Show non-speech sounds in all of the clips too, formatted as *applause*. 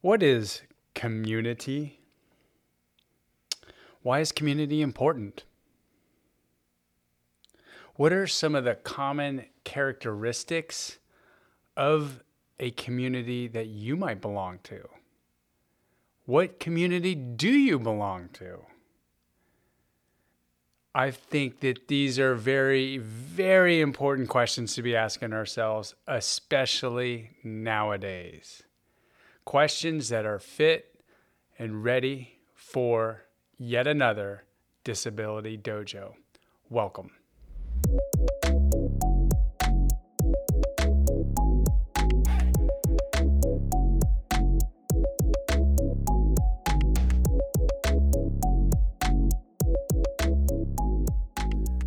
What is community? Why is community important? What are some of the common characteristics of a community that you might belong to? What community do you belong to? I think that these are very, very important questions to be asking ourselves, especially nowadays. Questions that are fit and ready for yet another Disability Dojo. Welcome.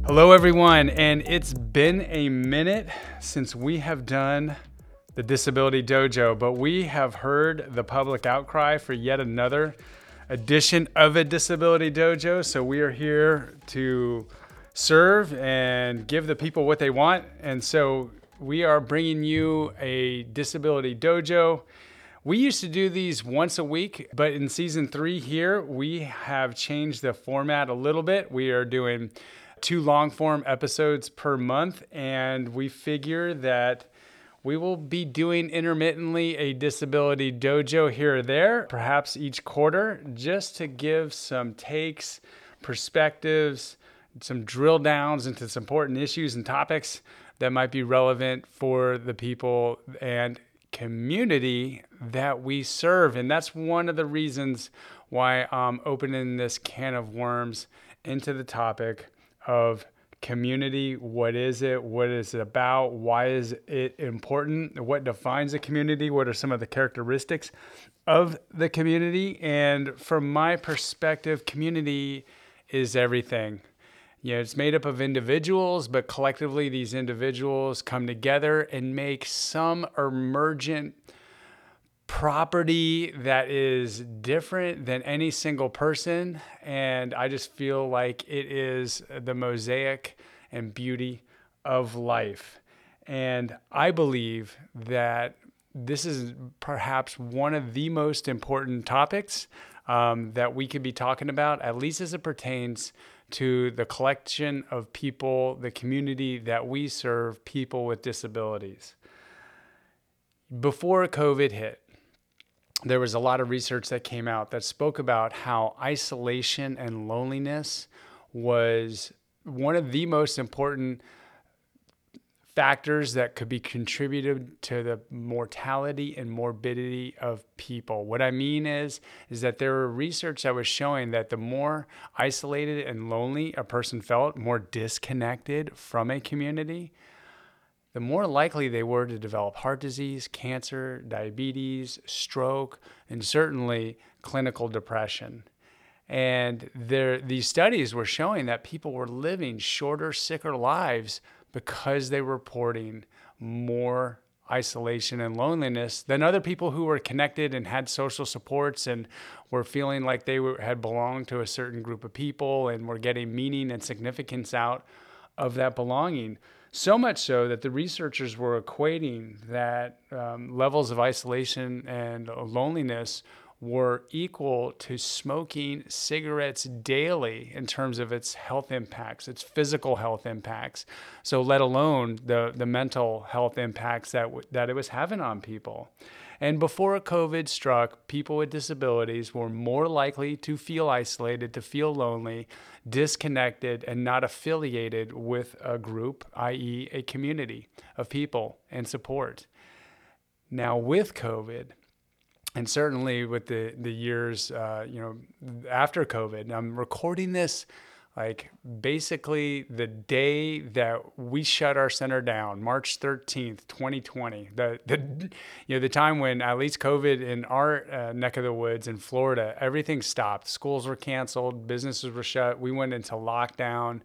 Hello, everyone, and it's been a minute since we have done the Disability Dojo, but we have heard the public outcry for yet another edition of a Disability Dojo. So we are here to serve and give the people what they want. And so we are bringing you a Disability Dojo. We used to do these once a week, but in season three here, we have changed the format a little bit. We are doing two long form episodes per month, and we figure that we will be doing intermittently a disability dojo here or there, perhaps each quarter, just to give some takes, perspectives, some drill downs into some important issues and topics that might be relevant for the people and community that we serve. And that's one of the reasons why I'm opening this can of worms into the topic of community. What is it? What is it about? Why is it important? What defines a community? What are some of the characteristics of the community? And from my perspective, community is everything. You know, it's made up of individuals, but collectively, these individuals come together and make some emergent property that is different than any single person. And I just feel like it is the mosaic and beauty of life. And I believe that this is perhaps one of the most important topics um, that we could be talking about, at least as it pertains to the collection of people, the community that we serve, people with disabilities. Before COVID hit, there was a lot of research that came out that spoke about how isolation and loneliness was one of the most important factors that could be contributed to the mortality and morbidity of people. What I mean is is that there were research that was showing that the more isolated and lonely a person felt, more disconnected from a community, the more likely they were to develop heart disease, cancer, diabetes, stroke, and certainly clinical depression. And there, these studies were showing that people were living shorter, sicker lives because they were reporting more isolation and loneliness than other people who were connected and had social supports and were feeling like they were, had belonged to a certain group of people and were getting meaning and significance out of that belonging. So much so that the researchers were equating that um, levels of isolation and loneliness were equal to smoking cigarettes daily in terms of its health impacts, its physical health impacts. So, let alone the, the mental health impacts that, w- that it was having on people. And before COVID struck, people with disabilities were more likely to feel isolated, to feel lonely, disconnected, and not affiliated with a group, i.e., a community of people and support. Now, with COVID, and certainly with the the years, uh, you know, after COVID, I'm recording this like basically the day that we shut our center down march 13th 2020 the, the you know the time when at least covid in our uh, neck of the woods in florida everything stopped. Schools were canceled businesses were shut. We went into lockdown.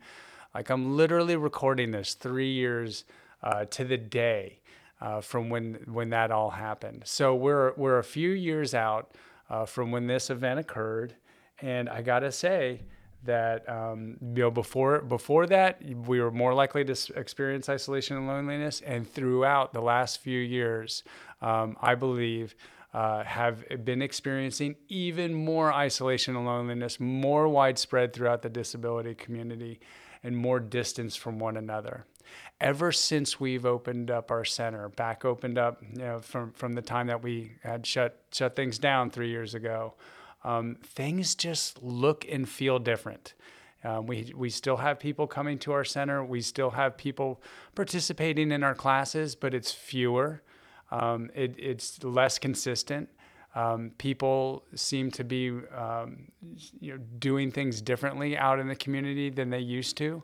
Like i'm literally recording this three years uh, to the day uh, from when when that all happened. So we're we're a few years out uh, from when this event occurred. And i gotta say that um, you know before before that we were more likely to experience isolation and loneliness and throughout the last few years um, i believe uh, have been experiencing even more isolation and loneliness, more widespread throughout the disability community, and more distance from one another. Ever since we've opened up our center, back opened up, you know, from from the time that we had shut shut things down three years ago, um, things just look and feel different. Um, we, we still have people coming to our center. We still have people participating in our classes, but it's fewer. Um, it, it's less consistent. Um, people seem to be um, you know, doing things differently out in the community than they used to.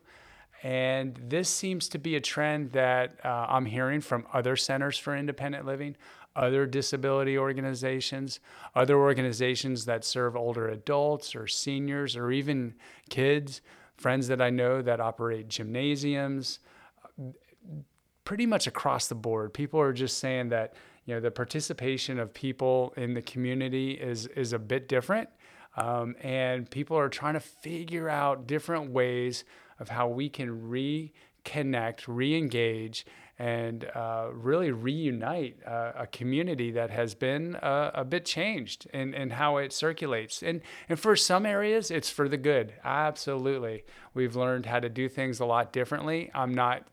And this seems to be a trend that uh, I'm hearing from other centers for independent living, other disability organizations, other organizations that serve older adults or seniors or even kids, friends that I know that operate gymnasiums, pretty much across the board. People are just saying that you know the participation of people in the community is is a bit different, um, and people are trying to figure out different ways of how we can reconnect, re-engage, and uh, really reunite uh, a community that has been uh, a bit changed in, in how it circulates. And, and for some areas, it's for the good. Absolutely. We've learned how to do things a lot differently. I'm not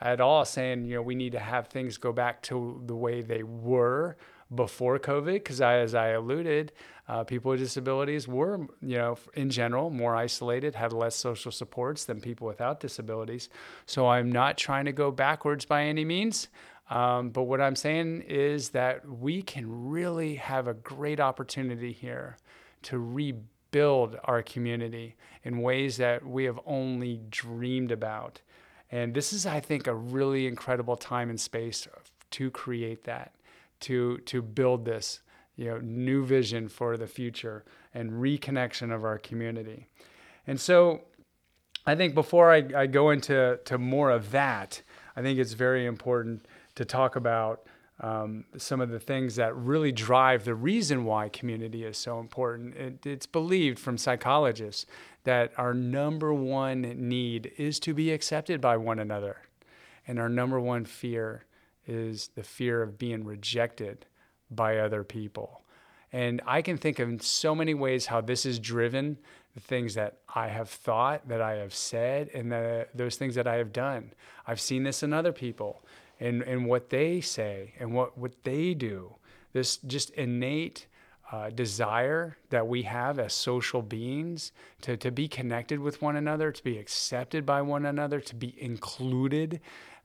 at all saying, you know, we need to have things go back to the way they were before COVID, because as I alluded, uh, people with disabilities were, you know, in general, more isolated, had less social supports than people without disabilities. So I'm not trying to go backwards by any means. Um, but what I'm saying is that we can really have a great opportunity here to rebuild our community in ways that we have only dreamed about. And this is, I think, a really incredible time and space to create that, to to build this you know, new vision for the future and reconnection of our community. And so I think before I, I go into to more of that, I think it's very important to talk about um, some of the things that really drive the reason why community is so important. It, it's believed from psychologists that our number one need is to be accepted by one another. And our number one fear is the fear of being rejected by other people. And I can think of so many ways how this is driven the things that I have thought, that I have said, and the, those things that I have done. I've seen this in other people and, and what they say and what, what they do. This just innate uh, desire that we have as social beings to, to be connected with one another, to be accepted by one another, to be included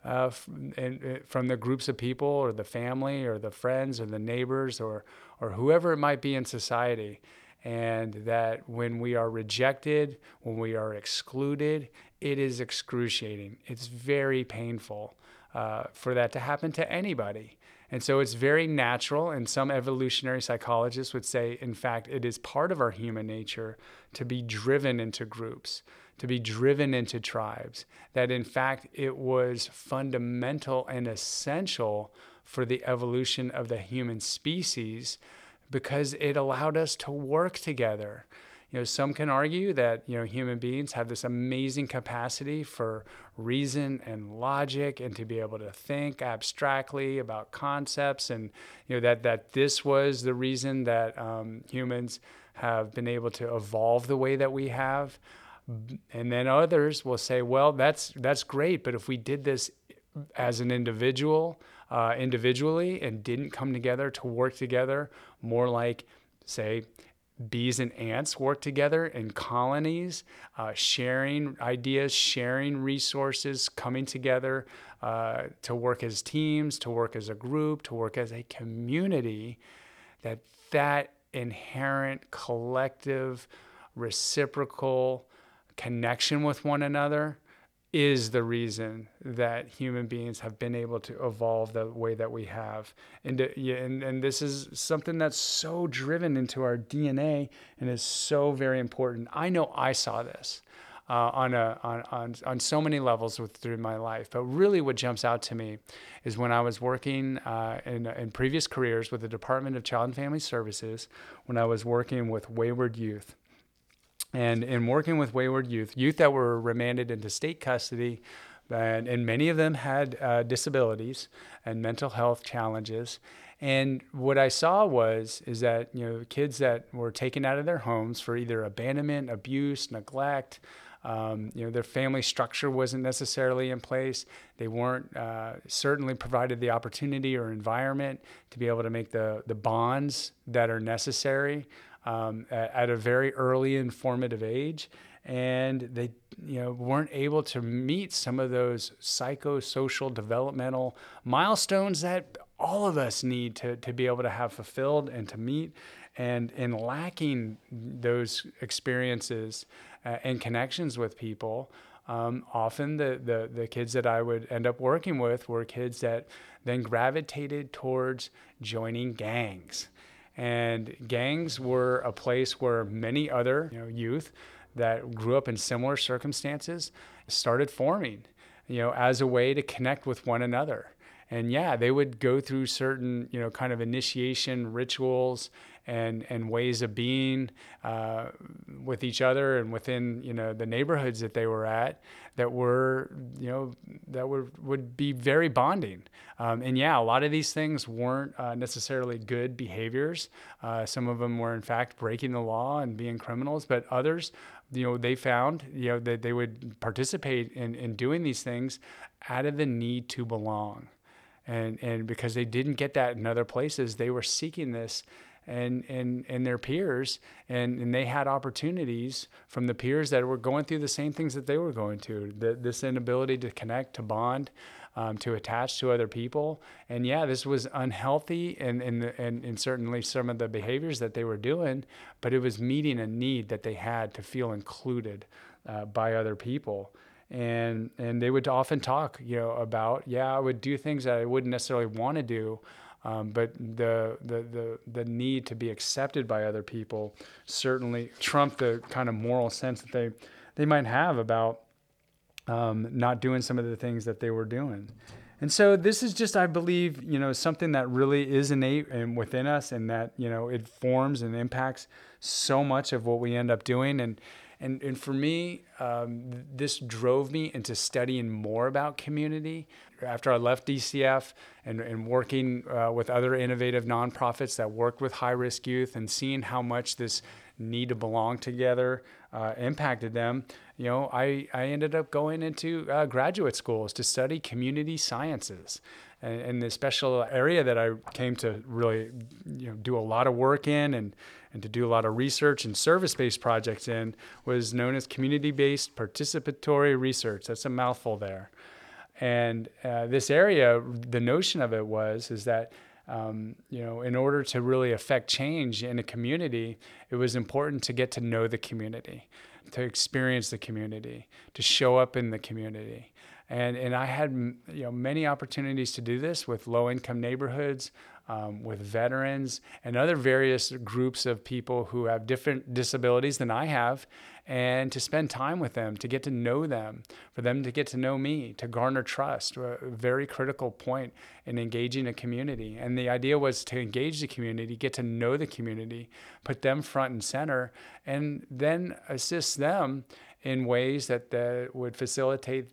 uh, and, uh, from the groups of people or the family or the friends or the neighbors or, or whoever it might be in society. And that when we are rejected, when we are excluded, it is excruciating. It's very painful uh, for that to happen to anybody. And so it's very natural, and some evolutionary psychologists would say, in fact, it is part of our human nature to be driven into groups to be driven into tribes, that in fact it was fundamental and essential for the evolution of the human species because it allowed us to work together. You know, some can argue that, you know, human beings have this amazing capacity for reason and logic and to be able to think abstractly about concepts and, you know, that, that this was the reason that um, humans have been able to evolve the way that we have. And then others will say, well, that's that's great, but if we did this as an individual, uh, individually, and didn't come together to work together, more like, say, bees and ants work together in colonies, uh, sharing ideas, sharing resources, coming together uh, to work as teams, to work as a group, to work as a community, that that inherent collective, reciprocal connection with one another is the reason that human beings have been able to evolve the way that we have. And, and, and this is something that's so driven into our DNA and is so very important. I know I saw this. Uh, on, a, on, on, on so many levels with, through my life. But really, what jumps out to me is when I was working uh, in, in previous careers with the Department of Child and Family Services, when I was working with wayward youth and in working with wayward youth, youth that were remanded into state custody, and, and many of them had uh, disabilities and mental health challenges. And what I saw was is that you know kids that were taken out of their homes for either abandonment, abuse, neglect, um, you know their family structure wasn't necessarily in place. They weren't uh, certainly provided the opportunity or environment to be able to make the the bonds that are necessary um, at, at a very early informative age and they you know weren't able to meet some of those psychosocial developmental milestones that all of us need to, to be able to have fulfilled and to meet. And in lacking those experiences uh, and connections with people um, often the, the, the kids that i would end up working with were kids that then gravitated towards joining gangs and gangs were a place where many other you know, youth that grew up in similar circumstances started forming, you know, as a way to connect with one another. And yeah, they would go through certain, you know, kind of initiation rituals and and ways of being uh, with each other and within, you know, the neighborhoods that they were at that were, you know, that would would be very bonding. Um, and yeah, a lot of these things weren't uh, necessarily good behaviors. Uh, some of them were, in fact, breaking the law and being criminals, but others you know they found you know that they would participate in, in doing these things out of the need to belong and and because they didn't get that in other places they were seeking this and and and their peers and and they had opportunities from the peers that were going through the same things that they were going through the, this inability to connect to bond um, to attach to other people. And yeah, this was unhealthy and, and, and, and certainly some of the behaviors that they were doing, but it was meeting a need that they had to feel included uh, by other people. And, and they would often talk, you know, about, yeah, I would do things that I wouldn't necessarily want to do, um, but the, the, the, the need to be accepted by other people certainly trumped the kind of moral sense that they, they might have about um, not doing some of the things that they were doing. And so this is just, I believe, you know, something that really is innate and within us, and that you know it forms and impacts so much of what we end up doing. And and and for me, um, this drove me into studying more about community. After I left DCF and, and working uh, with other innovative nonprofits that worked with high risk youth, and seeing how much this need to belong together uh, impacted them, you know, I, I ended up going into uh, graduate schools to study community sciences. And, and, the special area that I came to really, you know, do a lot of work in and, and to do a lot of research and service-based projects in was known as community-based participatory research. That's a mouthful there. And uh, this area, the notion of it was, is that um, you know, in order to really affect change in a community, it was important to get to know the community, to experience the community, to show up in the community. And, and I had you know many opportunities to do this with low income neighborhoods, um, with veterans, and other various groups of people who have different disabilities than I have, and to spend time with them, to get to know them, for them to get to know me, to garner trust, a very critical point in engaging a community. And the idea was to engage the community, get to know the community, put them front and center, and then assist them in ways that, that would facilitate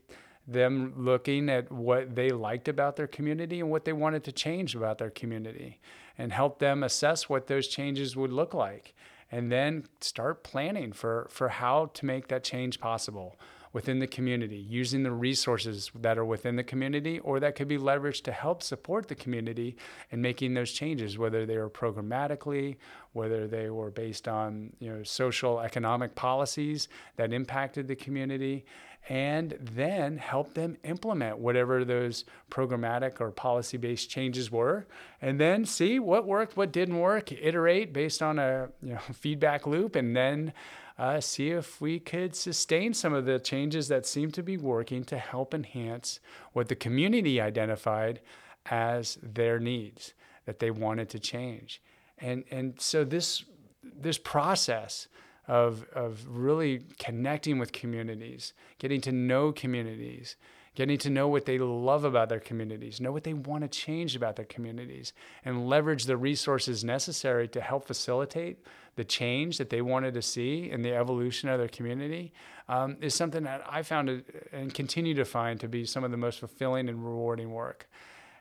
them looking at what they liked about their community and what they wanted to change about their community and help them assess what those changes would look like and then start planning for, for how to make that change possible within the community, using the resources that are within the community or that could be leveraged to help support the community in making those changes, whether they were programmatically, whether they were based on you know, social economic policies that impacted the community and then help them implement whatever those programmatic or policy based changes were and then see what worked what didn't work iterate based on a you know, *laughs* feedback loop and then uh, see if we could sustain some of the changes that seem to be working to help enhance what the community identified as their needs that they wanted to change. And and so this this process of, of really connecting with communities, getting to know communities, getting to know what they love about their communities, know what they want to change about their communities, and leverage the resources necessary to help facilitate the change that they wanted to see in the evolution of their community um, is something that I found and continue to find to be some of the most fulfilling and rewarding work.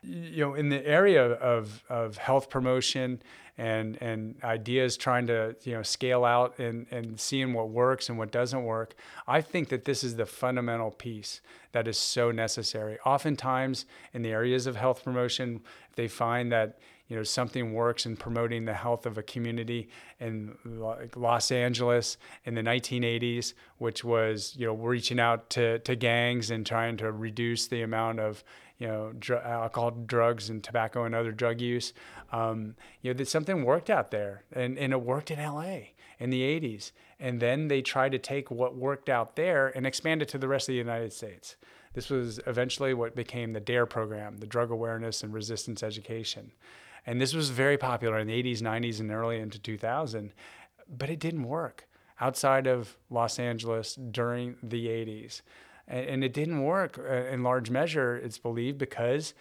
You know, in the area of, of health promotion and, and ideas trying to, you know, scale out and, and seeing what works and what doesn't work, I think that this is the fundamental piece that is so necessary. Oftentimes in the areas of health promotion, they find that, you know something works in promoting the health of a community in Los Angeles in the 1980s, which was you know reaching out to, to gangs and trying to reduce the amount of you know dr- alcohol, drugs, and tobacco and other drug use. Um, you know that something worked out there, and, and it worked in LA in the 80s. And then they tried to take what worked out there and expand it to the rest of the United States. This was eventually what became the DARE program, the Drug Awareness and Resistance Education. And this was very popular in the 80s, 90s, and early into 2000, but it didn't work outside of Los Angeles during the 80s. And, and it didn't work uh, in large measure, it's believed, because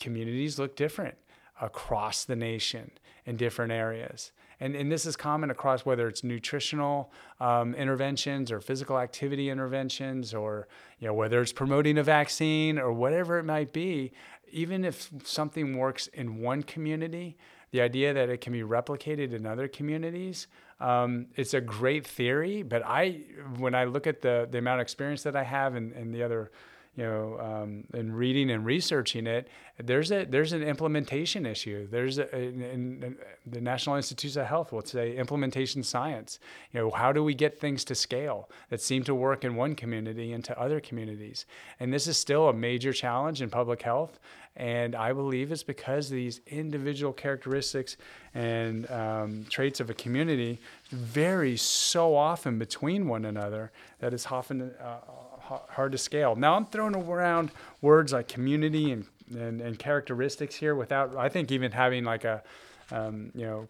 communities look different across the nation in different areas. And, and this is common across whether it's nutritional um, interventions or physical activity interventions or you know whether it's promoting a vaccine or whatever it might be even if something works in one community, the idea that it can be replicated in other communities, um, it's a great theory. But I, when I look at the the amount of experience that I have and, and the other you know, um, in reading and researching it, there's a there's an implementation issue. There's a, in, in the National Institutes of Health will say implementation science. You know, how do we get things to scale that seem to work in one community into other communities? And this is still a major challenge in public health. And I believe it's because these individual characteristics and um, traits of a community vary so often between one another that it's often uh, hard to scale. Now I'm throwing around words like community and, and, and characteristics here without, I think, even having like a, um, you know,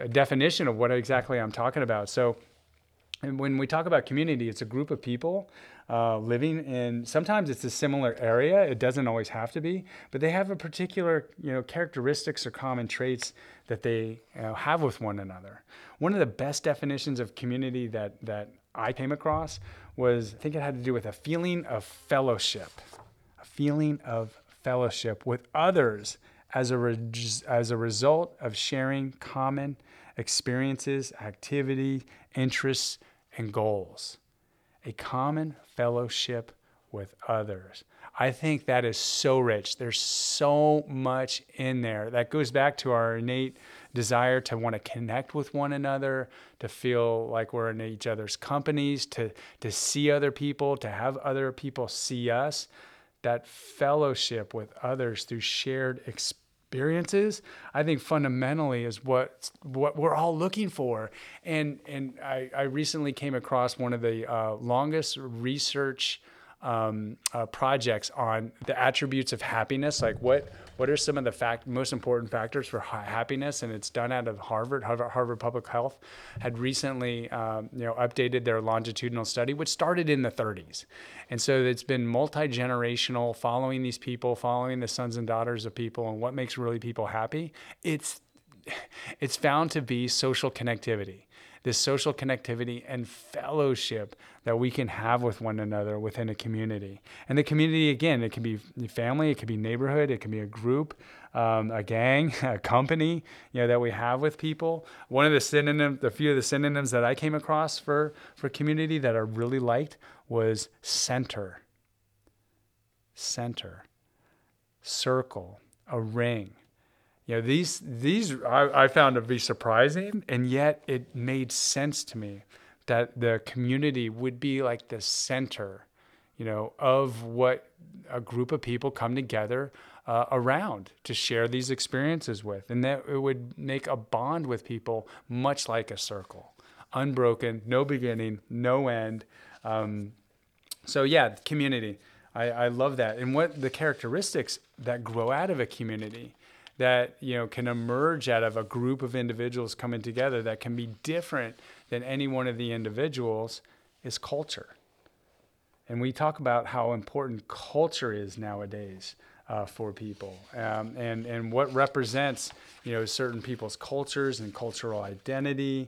a definition of what exactly I'm talking about. So, and when we talk about community, it's a group of people uh, living in. Sometimes it's a similar area. It doesn't always have to be, but they have a particular, you know, characteristics or common traits that they you know, have with one another. One of the best definitions of community that that I came across was I think it had to do with a feeling of fellowship, a feeling of fellowship with others as a, re- as a result of sharing common experiences, activity, interests, and goals. A common fellowship with others. I think that is so rich. There's so much in there that goes back to our innate desire to want to connect with one another, to feel like we're in each other's companies, to, to see other people, to have other people see us. That fellowship with others through shared experiences, I think fundamentally is what what we're all looking for. And and I, I recently came across one of the uh, longest research um, uh, projects on the attributes of happiness, like what what are some of the fact most important factors for happiness, and it's done out of Harvard. Harvard, Harvard Public Health had recently um, you know updated their longitudinal study, which started in the 30s, and so it's been multi generational, following these people, following the sons and daughters of people, and what makes really people happy. It's it's found to be social connectivity this social connectivity and fellowship that we can have with one another within a community. And the community, again, it can be family, it can be neighborhood, it can be a group, um, a gang, *laughs* a company, you know, that we have with people. One of the synonyms, a few of the synonyms that I came across for for community that I really liked was center, center, circle, a ring you know these these I, I, found to be surprising and yet it made sense to me that the community would be like the center you know of what a group of people come together uh, around to share these experiences with and that it would make a bond with people much like a circle. Unbroken no beginning no end. Um, so yeah community. I, I love that. And what the characteristics that grow out of a community that you know can emerge out of a group of individuals coming together that can be different than any one of the individuals is culture. And we talk about how important culture is nowadays uh, for people, um, and and what represents you know certain people's cultures and cultural identity,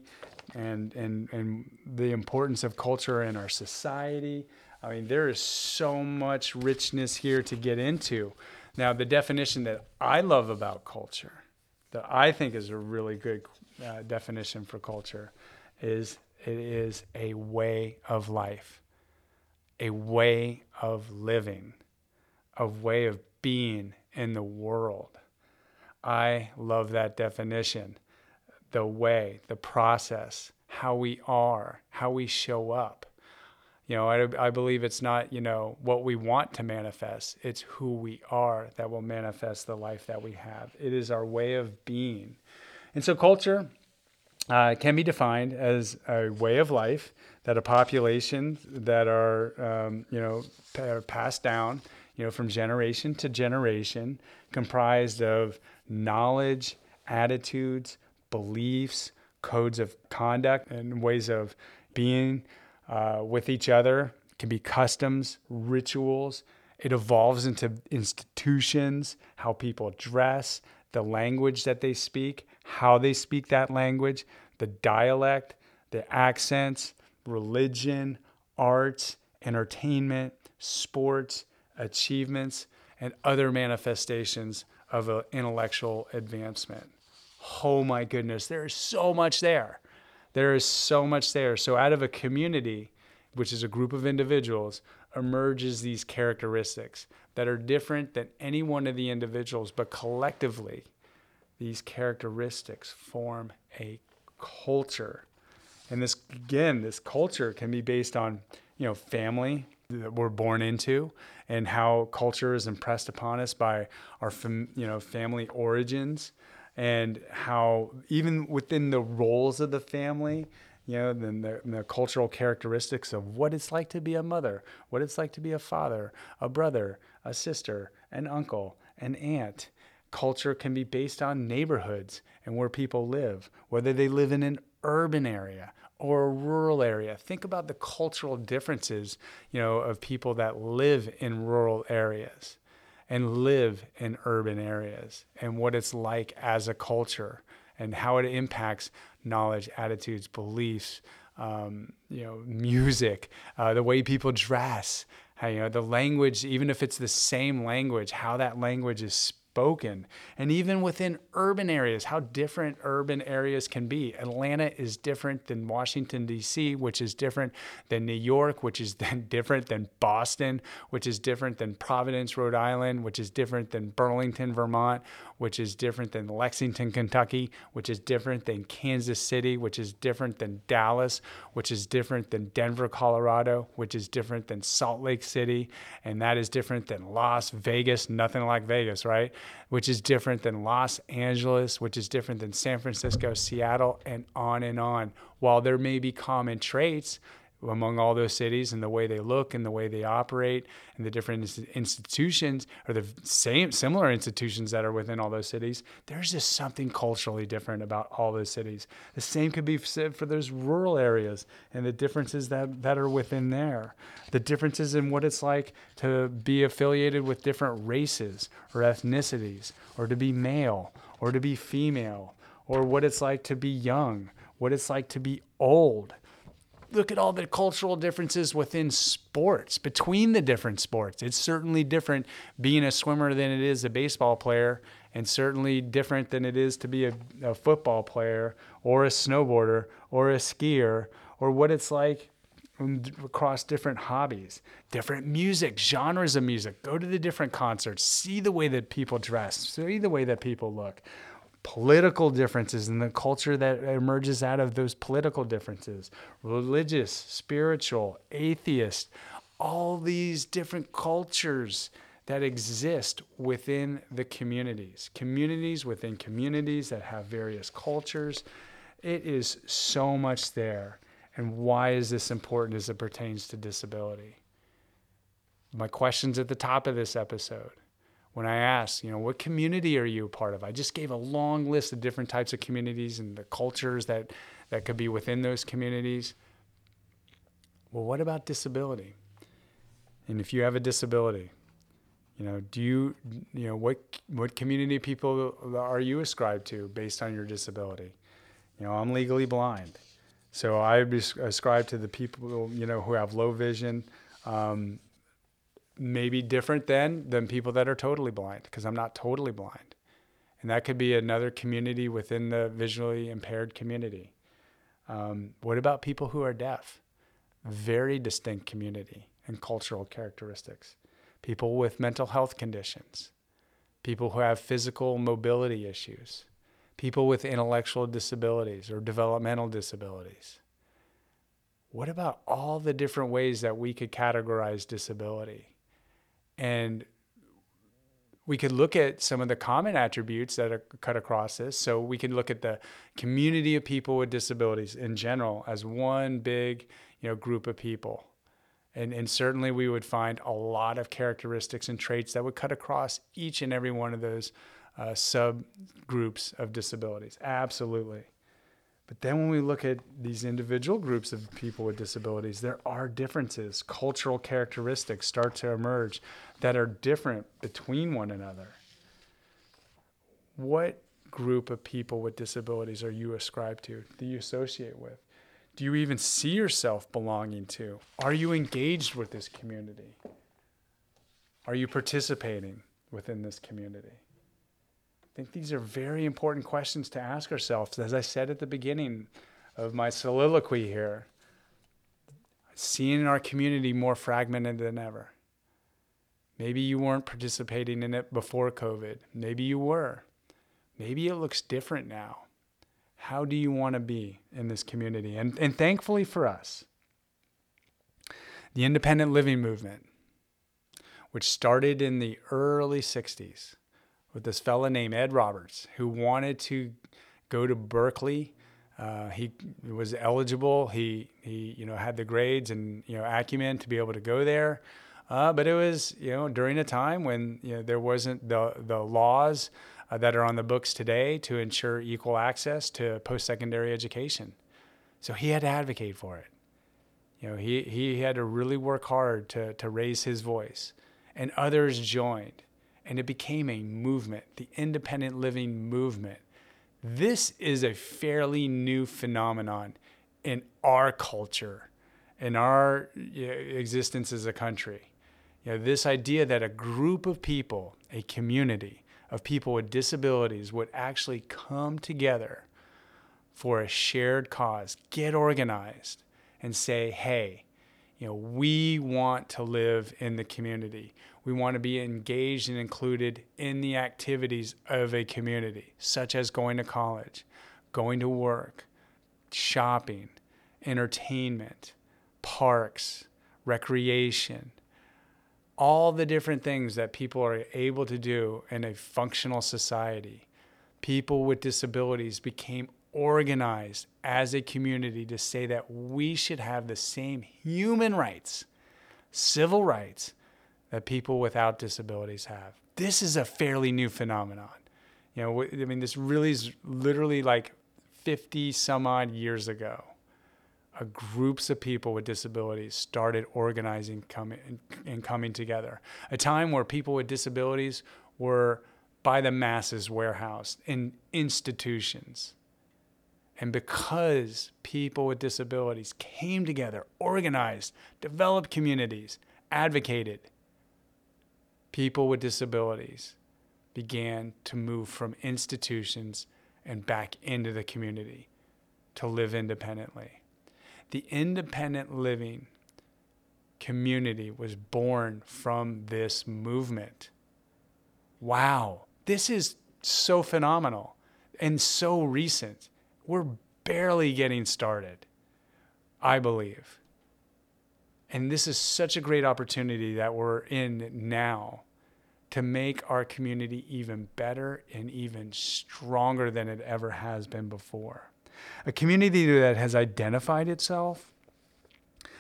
and and and the importance of culture in our society. I mean, there is so much richness here to get into Now, the definition that I love about culture, that I think is a really good uh, definition for culture, is it is a way of life, a way of living, a way of being in the world. I love that definition. The way, the process, how we are, how we show up. You know, I, I believe it's not, you know, what we want to manifest, it's who we are that will manifest the life that we have. It is our way of being. And so, culture uh, can be defined as a way of life that a population that are, um, you know, are passed down, you know, from generation to generation, comprised of knowledge, attitudes, beliefs, codes of conduct, and ways of being uh, with each other. It can be customs, rituals. It evolves into institutions, how people dress, the language that they speak, how they speak that language, the dialect, the accents, religion, arts, entertainment, sports, achievements, and other manifestations of intellectual advancement. Oh my goodness, there is so much there. There is so much there. So, out of a community, which is a group of individuals, emerges these characteristics that are different than any one of the individuals, but collectively, these characteristics form a culture. And this, again, this culture can be based on, you know, family that we're born into and how culture is impressed upon us by our, fam, you know, family origins and how even within the roles of the family, you know, then the, the, cultural characteristics of what it's like to be a mother, what it's like to be a father, a brother, a sister, an uncle, an aunt. Culture can be based on neighborhoods and where people live, whether they live in an urban area or a rural area. Think about the cultural differences, you know, of people that live in rural areas and live in urban areas and what it's like as a culture and how it impacts knowledge, attitudes, beliefs, um, you know, music, uh, the way people dress, how, you know, the language, even if it's the same language, how that language is spoken. And even within urban areas, how different urban areas can be. Atlanta is different than Washington, D.C., which is different than New York, which is then different than Boston, which is different than Providence, Rhode Island, which is different than Burlington, Vermont, which is different than Lexington, Kentucky, which is different than Kansas City, which is different than Dallas, which is different than Denver, Colorado, which is different than Salt Lake City, and that is different than Las Vegas, nothing like Vegas, right? Which is different than Los Angeles, which is different than San Francisco, Seattle, and on and on. While there may be common traits, among all those cities and the way they look and the way they operate and the different institutions or the same similar institutions that are within all those cities there's just something culturally different about all those cities. The same could be said for those rural areas and the differences that, that are within there. The differences in what it's like to be affiliated with different races or ethnicities or to be male or to be female or what it's like to be young what it's like to be old look at all the cultural differences within sports, between the different sports. It's certainly different being a swimmer than it is a baseball player, and certainly different than it is to be a, a football player or a snowboarder or a skier, or what it's like across different hobbies, different music, genres of music. Go to the different concerts, see the way that people dress, see the way that people look political differences and the culture that emerges out of those political differences religious, spiritual, atheist, all these different cultures that exist within the communities, communities within communities that have various cultures. It is so much there. And why is this important as it pertains to disability? My questions at the top of this episode when I asked, you know, what community are you a part of? I just gave a long list of different types of communities and the cultures that, that could be within those communities. Well, what about disability? And if you have a disability, you know, do you, you know, what, what community people are you ascribed to based on your disability? You know, I'm legally blind. So I ascribe to the people, you know, who have low vision, um, maybe different than than people that are totally blind because I'm not totally blind. And that could be another community within the visually impaired community. Um, what about people who are deaf? Very distinct community and cultural characteristics. People with mental health conditions, people who have physical mobility issues, people with intellectual disabilities or developmental disabilities. What about all the different ways that we could categorize disability? And we could look at some of the common attributes that are cut across this. So we could look at the community of people with disabilities in general as one big, you know, group of people. And, and certainly we would find a lot of characteristics and traits that would cut across each and every one of those uh, subgroups of disabilities. Absolutely. But then when we look at these individual groups of people with disabilities, there are differences. Cultural characteristics start to emerge that are different between one another. What group of people with disabilities are you ascribed to? Do you associate with? Do you even see yourself belonging to? Are you engaged with this community? Are you participating within this community? I think these are very important questions to ask ourselves. As I said at the beginning of my soliloquy here, seeing our community more fragmented than ever. Maybe you weren't participating in it before COVID. Maybe you were. Maybe it looks different now how do you want to be in this community? And, and thankfully for us, the independent living movement, which started in the early 60s with this fella named Ed Roberts, who wanted to go to Berkeley. Uh, he was eligible. He, he, you know, had the grades and, you know, acumen to be able to go there. Uh, but it was, you know, during a time when, you know, there wasn't the, the laws uh, that are on the books today to ensure equal access to post secondary education. So he had to advocate for it. You know, he, he had to really work hard to, to raise his voice, and others joined, and it became a movement, the independent living movement. This is a fairly new phenomenon in our culture, in our existence as a country. You know, this idea that a group of people, a community, of people with disabilities would actually come together for a shared cause, get organized, and say, hey, you know, we want to live in the community. We want to be engaged and included in the activities of a community, such as going to college, going to work, shopping, entertainment, parks, recreation, all the different things that people are able to do in a functional society. People with disabilities became organized as a community to say that we should have the same human rights, civil rights that people without disabilities have. This is a fairly new phenomenon. You know, I mean, this really is literally like 50 some odd years ago groups of people with disabilities started organizing coming, and coming together. A time where people with disabilities were by the masses warehoused in institutions. And because people with disabilities came together, organized, developed communities, advocated, people with disabilities began to move from institutions and back into the community to live independently the independent living community was born from this movement. Wow, this is so phenomenal and so recent. We're barely getting started, I believe. And this is such a great opportunity that we're in now to make our community even better and even stronger than it ever has been before a community that has identified itself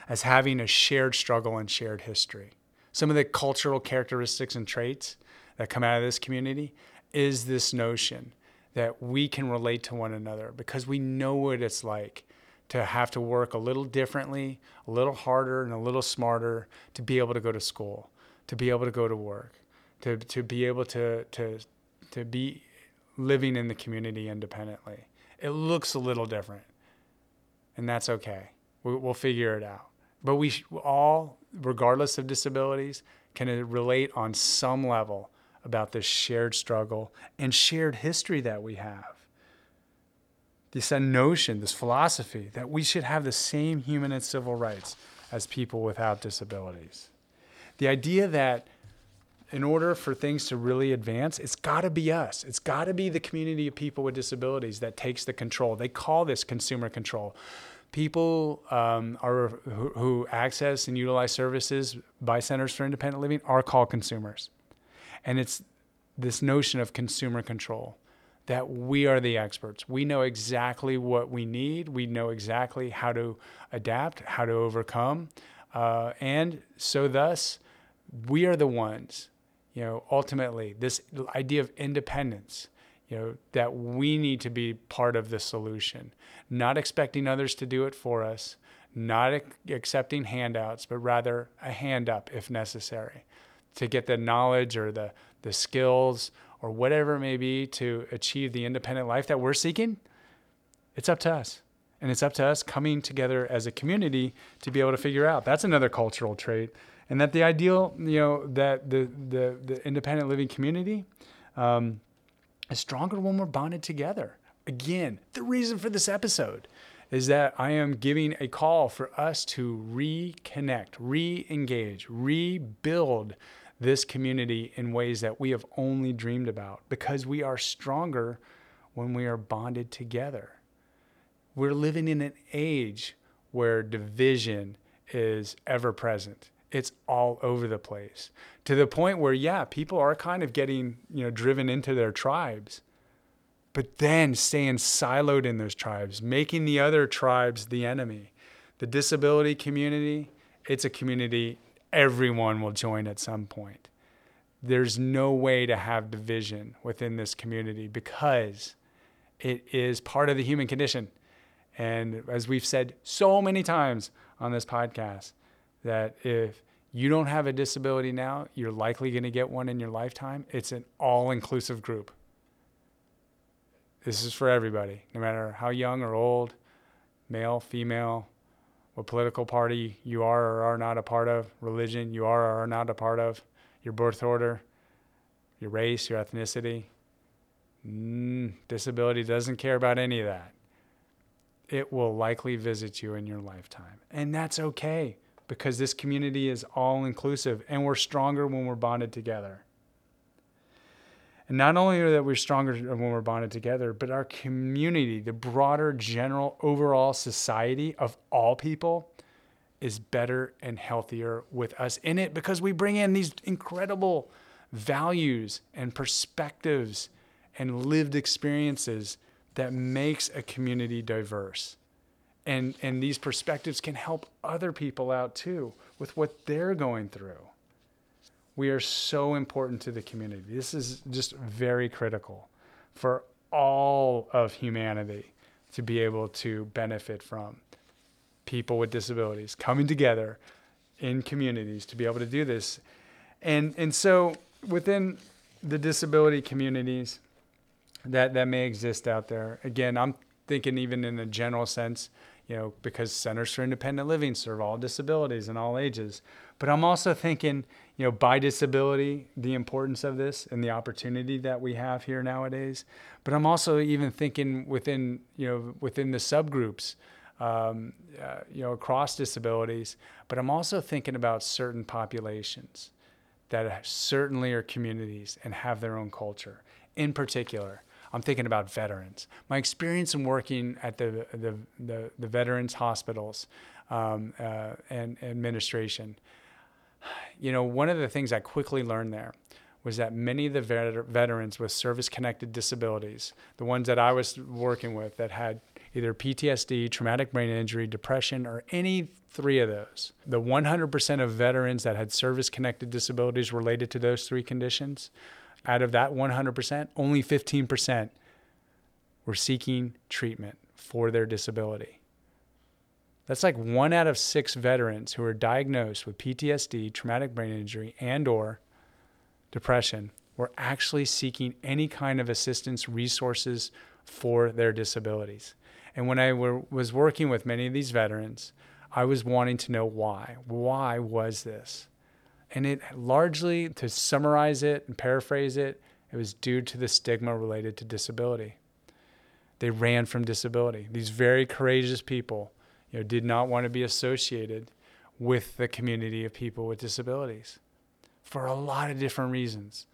as having a shared struggle and shared history. Some of the cultural characteristics and traits that come out of this community is this notion that we can relate to one another because we know what it's like to have to work a little differently, a little harder, and a little smarter to be able to go to school, to be able to go to work, to, to be able to, to, to be living in the community independently. It looks a little different, and that's okay. We'll, we'll figure it out. But we all, regardless of disabilities, can relate on some level about this shared struggle and shared history that we have. This notion, this philosophy that we should have the same human and civil rights as people without disabilities. The idea that in order for things to really advance, it's got to be us. It's got to be the community of people with disabilities that takes the control. They call this consumer control. People um, are who, who access and utilize services by Centers for Independent Living are called consumers, and it's this notion of consumer control that we are the experts. We know exactly what we need. We know exactly how to adapt, how to overcome, uh, and so thus we are the ones you know, ultimately, this idea of independence, you know, that we need to be part of the solution, not expecting others to do it for us, not ac- accepting handouts, but rather a hand up if necessary to get the knowledge or the, the skills or whatever it may be to achieve the independent life that we're seeking. It's up to us. And it's up to us coming together as a community to be able to figure out. That's another cultural trait and that the ideal, you know, that the the, the independent living community um, is stronger when we're bonded together. Again, the reason for this episode is that I am giving a call for us to reconnect, re-engage, rebuild this community in ways that we have only dreamed about because we are stronger when we are bonded together. We're living in an age where division is ever present. It's all over the place. To the point where yeah people are kind of getting you know driven into their tribes but then staying siloed in those tribes making the other tribes the enemy. The disability community it's a community everyone will join at some point there's no way to have division within this community because it is part of the human condition and as we've said so many times on this podcast that if you don't have a disability now, you're likely going to get one in your lifetime. It's an all inclusive group. This is for everybody, no matter how young or old, male, female, what political party you are or are not a part of, religion you are or are not a part of, your birth order, your race, your ethnicity. Mm, disability doesn't care about any of that. It will likely visit you in your lifetime. And that's okay because this community is all inclusive and we're stronger when we're bonded together. And not only are that we're stronger when we're bonded together, but our community, the broader general overall society of all people is better and healthier with us in it because we bring in these incredible values and perspectives and lived experiences that makes a community diverse. And and these perspectives can help other people out too with what they're going through we are so important to the community. This is just very critical for all of humanity to be able to benefit from. People with disabilities coming together in communities to be able to do this. And and so within the disability communities that that may exist out there again i'm thinking even in a general sense you know, because Centers for Independent Living serve all disabilities and all ages. But I'm also thinking, you know, by disability, the importance of this and the opportunity that we have here nowadays. But I'm also even thinking within, you know, within the subgroups, um, uh, you know, across disabilities. But I'm also thinking about certain populations that certainly are communities and have their own culture. In particular, I'm thinking about veterans. My experience in working at the the the, the veterans hospitals um, uh, and administration. You know, one of the things I quickly learned there was that many of the vet- veterans with service connected disabilities, the ones that I was working with that had either PTSD, traumatic brain injury, depression, or any three of those, the 100% of veterans that had service connected disabilities related to those three conditions out of that 100%, only 15% were seeking treatment for their disability. That's like one out of six veterans who are diagnosed with PTSD, traumatic brain injury, and or depression were actually seeking any kind of assistance resources for their disabilities. And when I were, was working with many of these veterans, I was wanting to know why. Why was this? And it largely, to summarize it and paraphrase it, it was due to the stigma related to disability. They ran from disability. These very courageous people, you know, did not want to be associated with the community of people with disabilities for a lot of different reasons,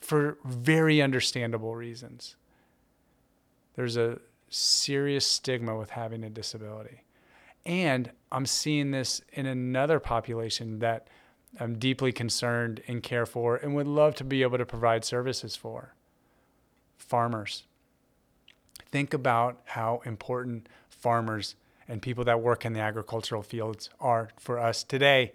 for very understandable reasons. There's a serious stigma with having a disability. And I'm seeing this in another population that I'm deeply concerned and care for and would love to be able to provide services for farmers. Think about how important farmers and people that work in the agricultural fields are for us today.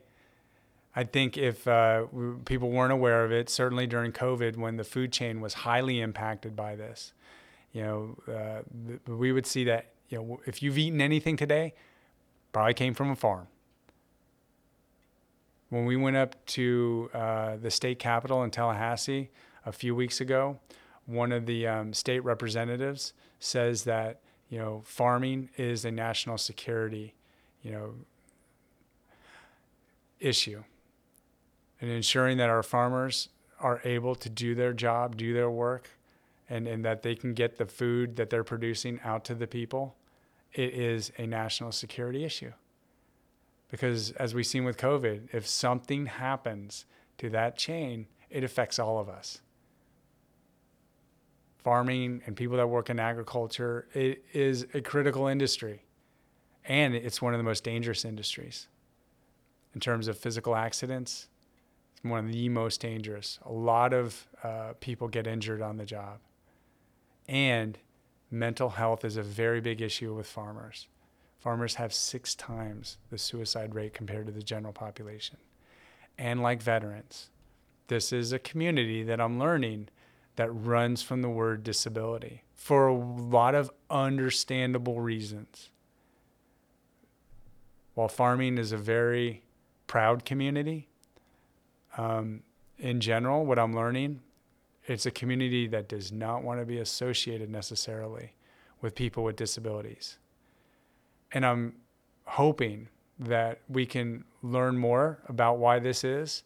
I think if uh, people weren't aware of it, certainly during COVID, when the food chain was highly impacted by this, you know, uh, we would see that you know if you've eaten anything today, probably came from a farm when we went up to uh, the state capitol in Tallahassee a few weeks ago, one of the um, state representatives says that you know farming is a national security you know issue, and ensuring that our farmers are able to do their job, do their work, and, and that they can get the food that they're producing out to the people, it is a national security issue. Because as we've seen with COVID, if something happens to that chain, it affects all of us. Farming and people that work in agriculture, it is a critical industry. And it's one of the most dangerous industries. In terms of physical accidents, it's one of the most dangerous. A lot of uh, people get injured on the job. And mental health is a very big issue with farmers farmers have six times the suicide rate compared to the general population. And like veterans, this is a community that I'm learning that runs from the word disability for a lot of understandable reasons. While farming is a very proud community, um, in general, what I'm learning, it's a community that does not want to be associated necessarily with people with disabilities and I'm hoping that we can learn more about why this is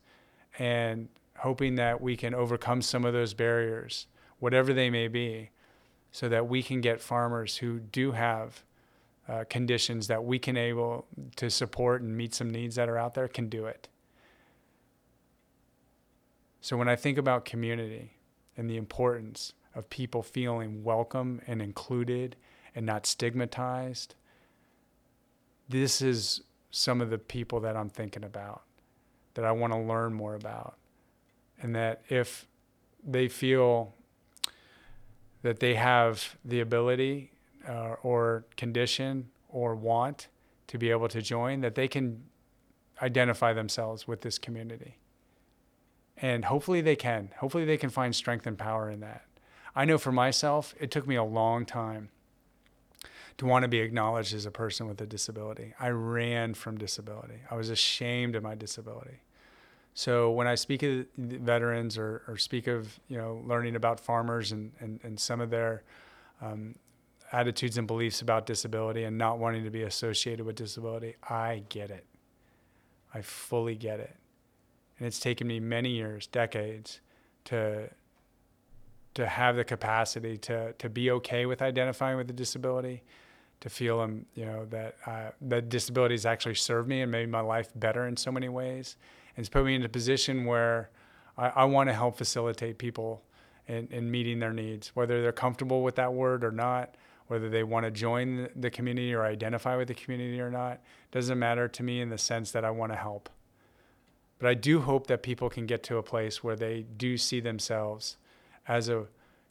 and hoping that we can overcome some of those barriers, whatever they may be, so that we can get farmers who do have uh, conditions that we can able to support and meet some needs that are out there can do it. So when I think about community and the importance of people feeling welcome and included and not stigmatized, this is some of the people that I'm thinking about, that I want to learn more about. And that if they feel that they have the ability uh, or condition or want to be able to join, that they can identify themselves with this community. And hopefully they can. Hopefully they can find strength and power in that. I know for myself, it took me a long time to want to be acknowledged as a person with a disability. I ran from disability. I was ashamed of my disability. So when I speak of veterans or, or speak of you know learning about farmers and, and, and some of their um, attitudes and beliefs about disability and not wanting to be associated with disability, I get it. I fully get it. And it's taken me many years, decades, to to have the capacity to to be okay with identifying with a disability to feel um, you know that uh, that disabilities actually served me and made my life better in so many ways, and it's put me in a position where I, I want to help facilitate people in, in meeting their needs, whether they're comfortable with that word or not, whether they want to join the community or identify with the community or not, doesn't matter to me in the sense that I want to help. But I do hope that people can get to a place where they do see themselves as a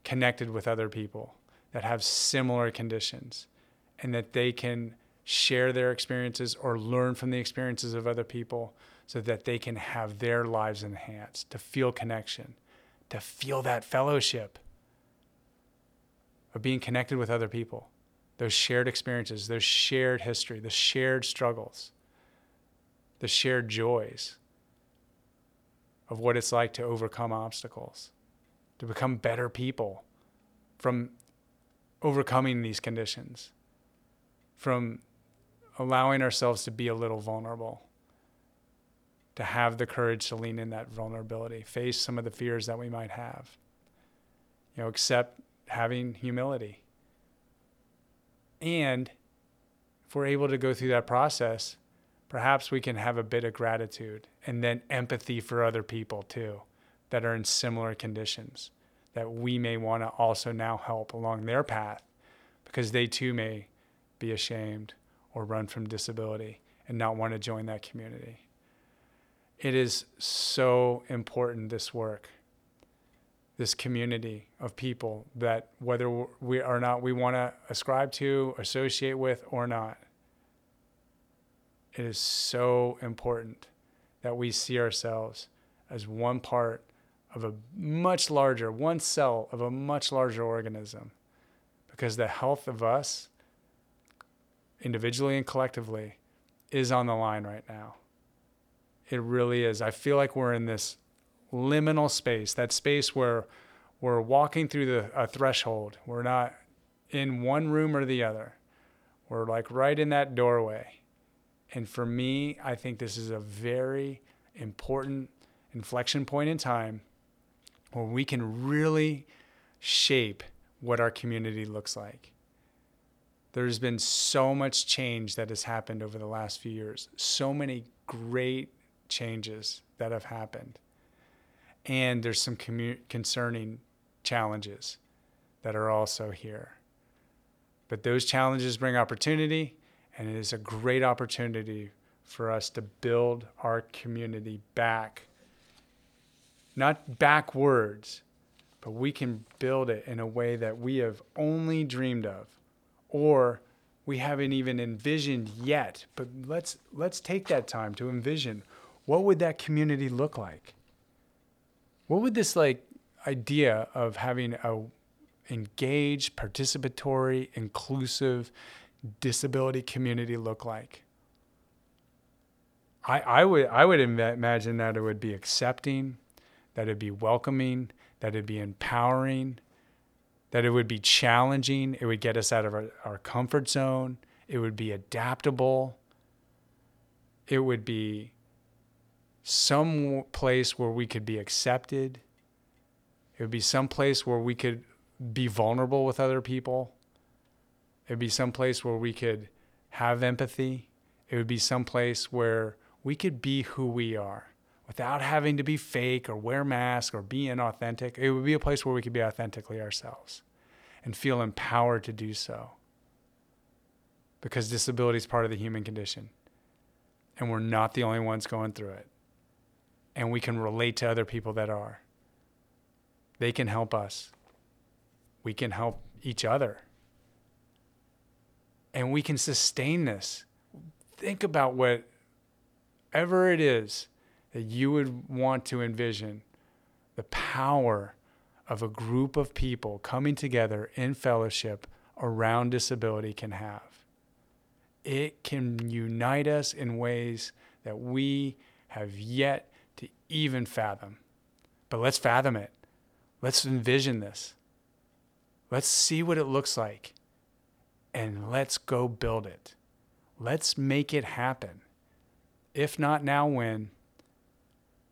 connected with other people that have similar conditions and that they can share their experiences or learn from the experiences of other people so that they can have their lives enhanced, to feel connection, to feel that fellowship of being connected with other people, those shared experiences, those shared history, the shared struggles, the shared joys of what it's like to overcome obstacles, to become better people from overcoming these conditions from allowing ourselves to be a little vulnerable. to have the courage to lean in that vulnerability, face some of the fears that we might have. You know, accept having humility. And if we're able to go through that process, perhaps we can have a bit of gratitude and then empathy for other people too that are in similar conditions that we may want to also now help along their path because they too may be ashamed or run from disability and not want to join that community. It is so important, this work, this community of people that whether we are not we want to ascribe to, associate with, or not, it is so important that we see ourselves as one part of a much larger, one cell of a much larger organism. Because the health of us, individually and collectively, is on the line right now. It really is. I feel like we're in this liminal space, that space where we're walking through the, a threshold. We're not in one room or the other. We're like right in that doorway. And for me, I think this is a very important inflection point in time where we can really shape what our community looks like. There's been so much change that has happened over the last few years, so many great changes that have happened. And there's some commu- concerning challenges that are also here. But those challenges bring opportunity, and it is a great opportunity for us to build our community back not backwards, but we can build it in a way that we have only dreamed of or we haven't even envisioned yet. But let's let's take that time to envision what would that community look like? What would this like idea of having a engaged, participatory, inclusive disability community look like? I, I would I would imagine that it would be accepting, that it'd be welcoming, that it'd be empowering, that it would be challenging, it would get us out of our, our comfort zone, it would be adaptable, it would be some place where we could be accepted. It would be some place where we could be vulnerable with other people. It would be some place where we could have empathy. It would be some place where we could be who we are without having to be fake or wear masks or be inauthentic. It would be a place where we could be authentically ourselves and feel empowered to do so. Because disability is part of the human condition. And we're not the only ones going through it. And we can relate to other people that are. They can help us. We can help each other. And we can sustain this. Think about whatever it is that you would want to envision the power of a group of people coming together in fellowship around disability can have. It can unite us in ways that we have yet to even fathom. But let's fathom it. Let's envision this. Let's see what it looks like. And let's go build it. Let's make it happen. If not now, when?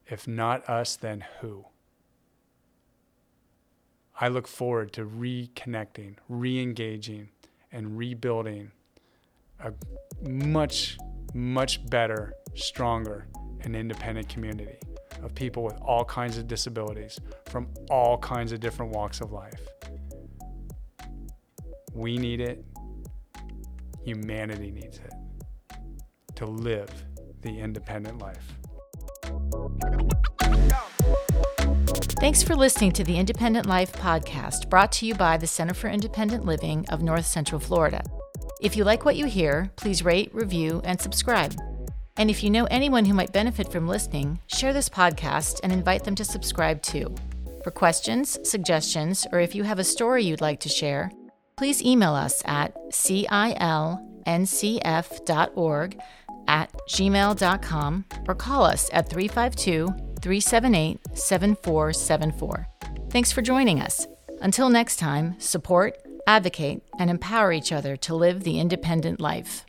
If not us, then who? I look forward to reconnecting, re engaging, and rebuilding a much, much better, stronger, and independent community of people with all kinds of disabilities from all kinds of different walks of life. We need it. Humanity needs it to live the independent life. Thanks for listening to the Independent Life podcast brought to you by the Center for Independent Living of North Central Florida. If you like what you hear, please rate, review, and subscribe. And if you know anyone who might benefit from listening, share this podcast and invite them to subscribe too. For questions, suggestions, or if you have a story you'd like to share, please email us at cilncf.org at gmail.com or call us at 352 378 7474. Thanks for joining us. Until next time, support, advocate, and empower each other to live the independent life.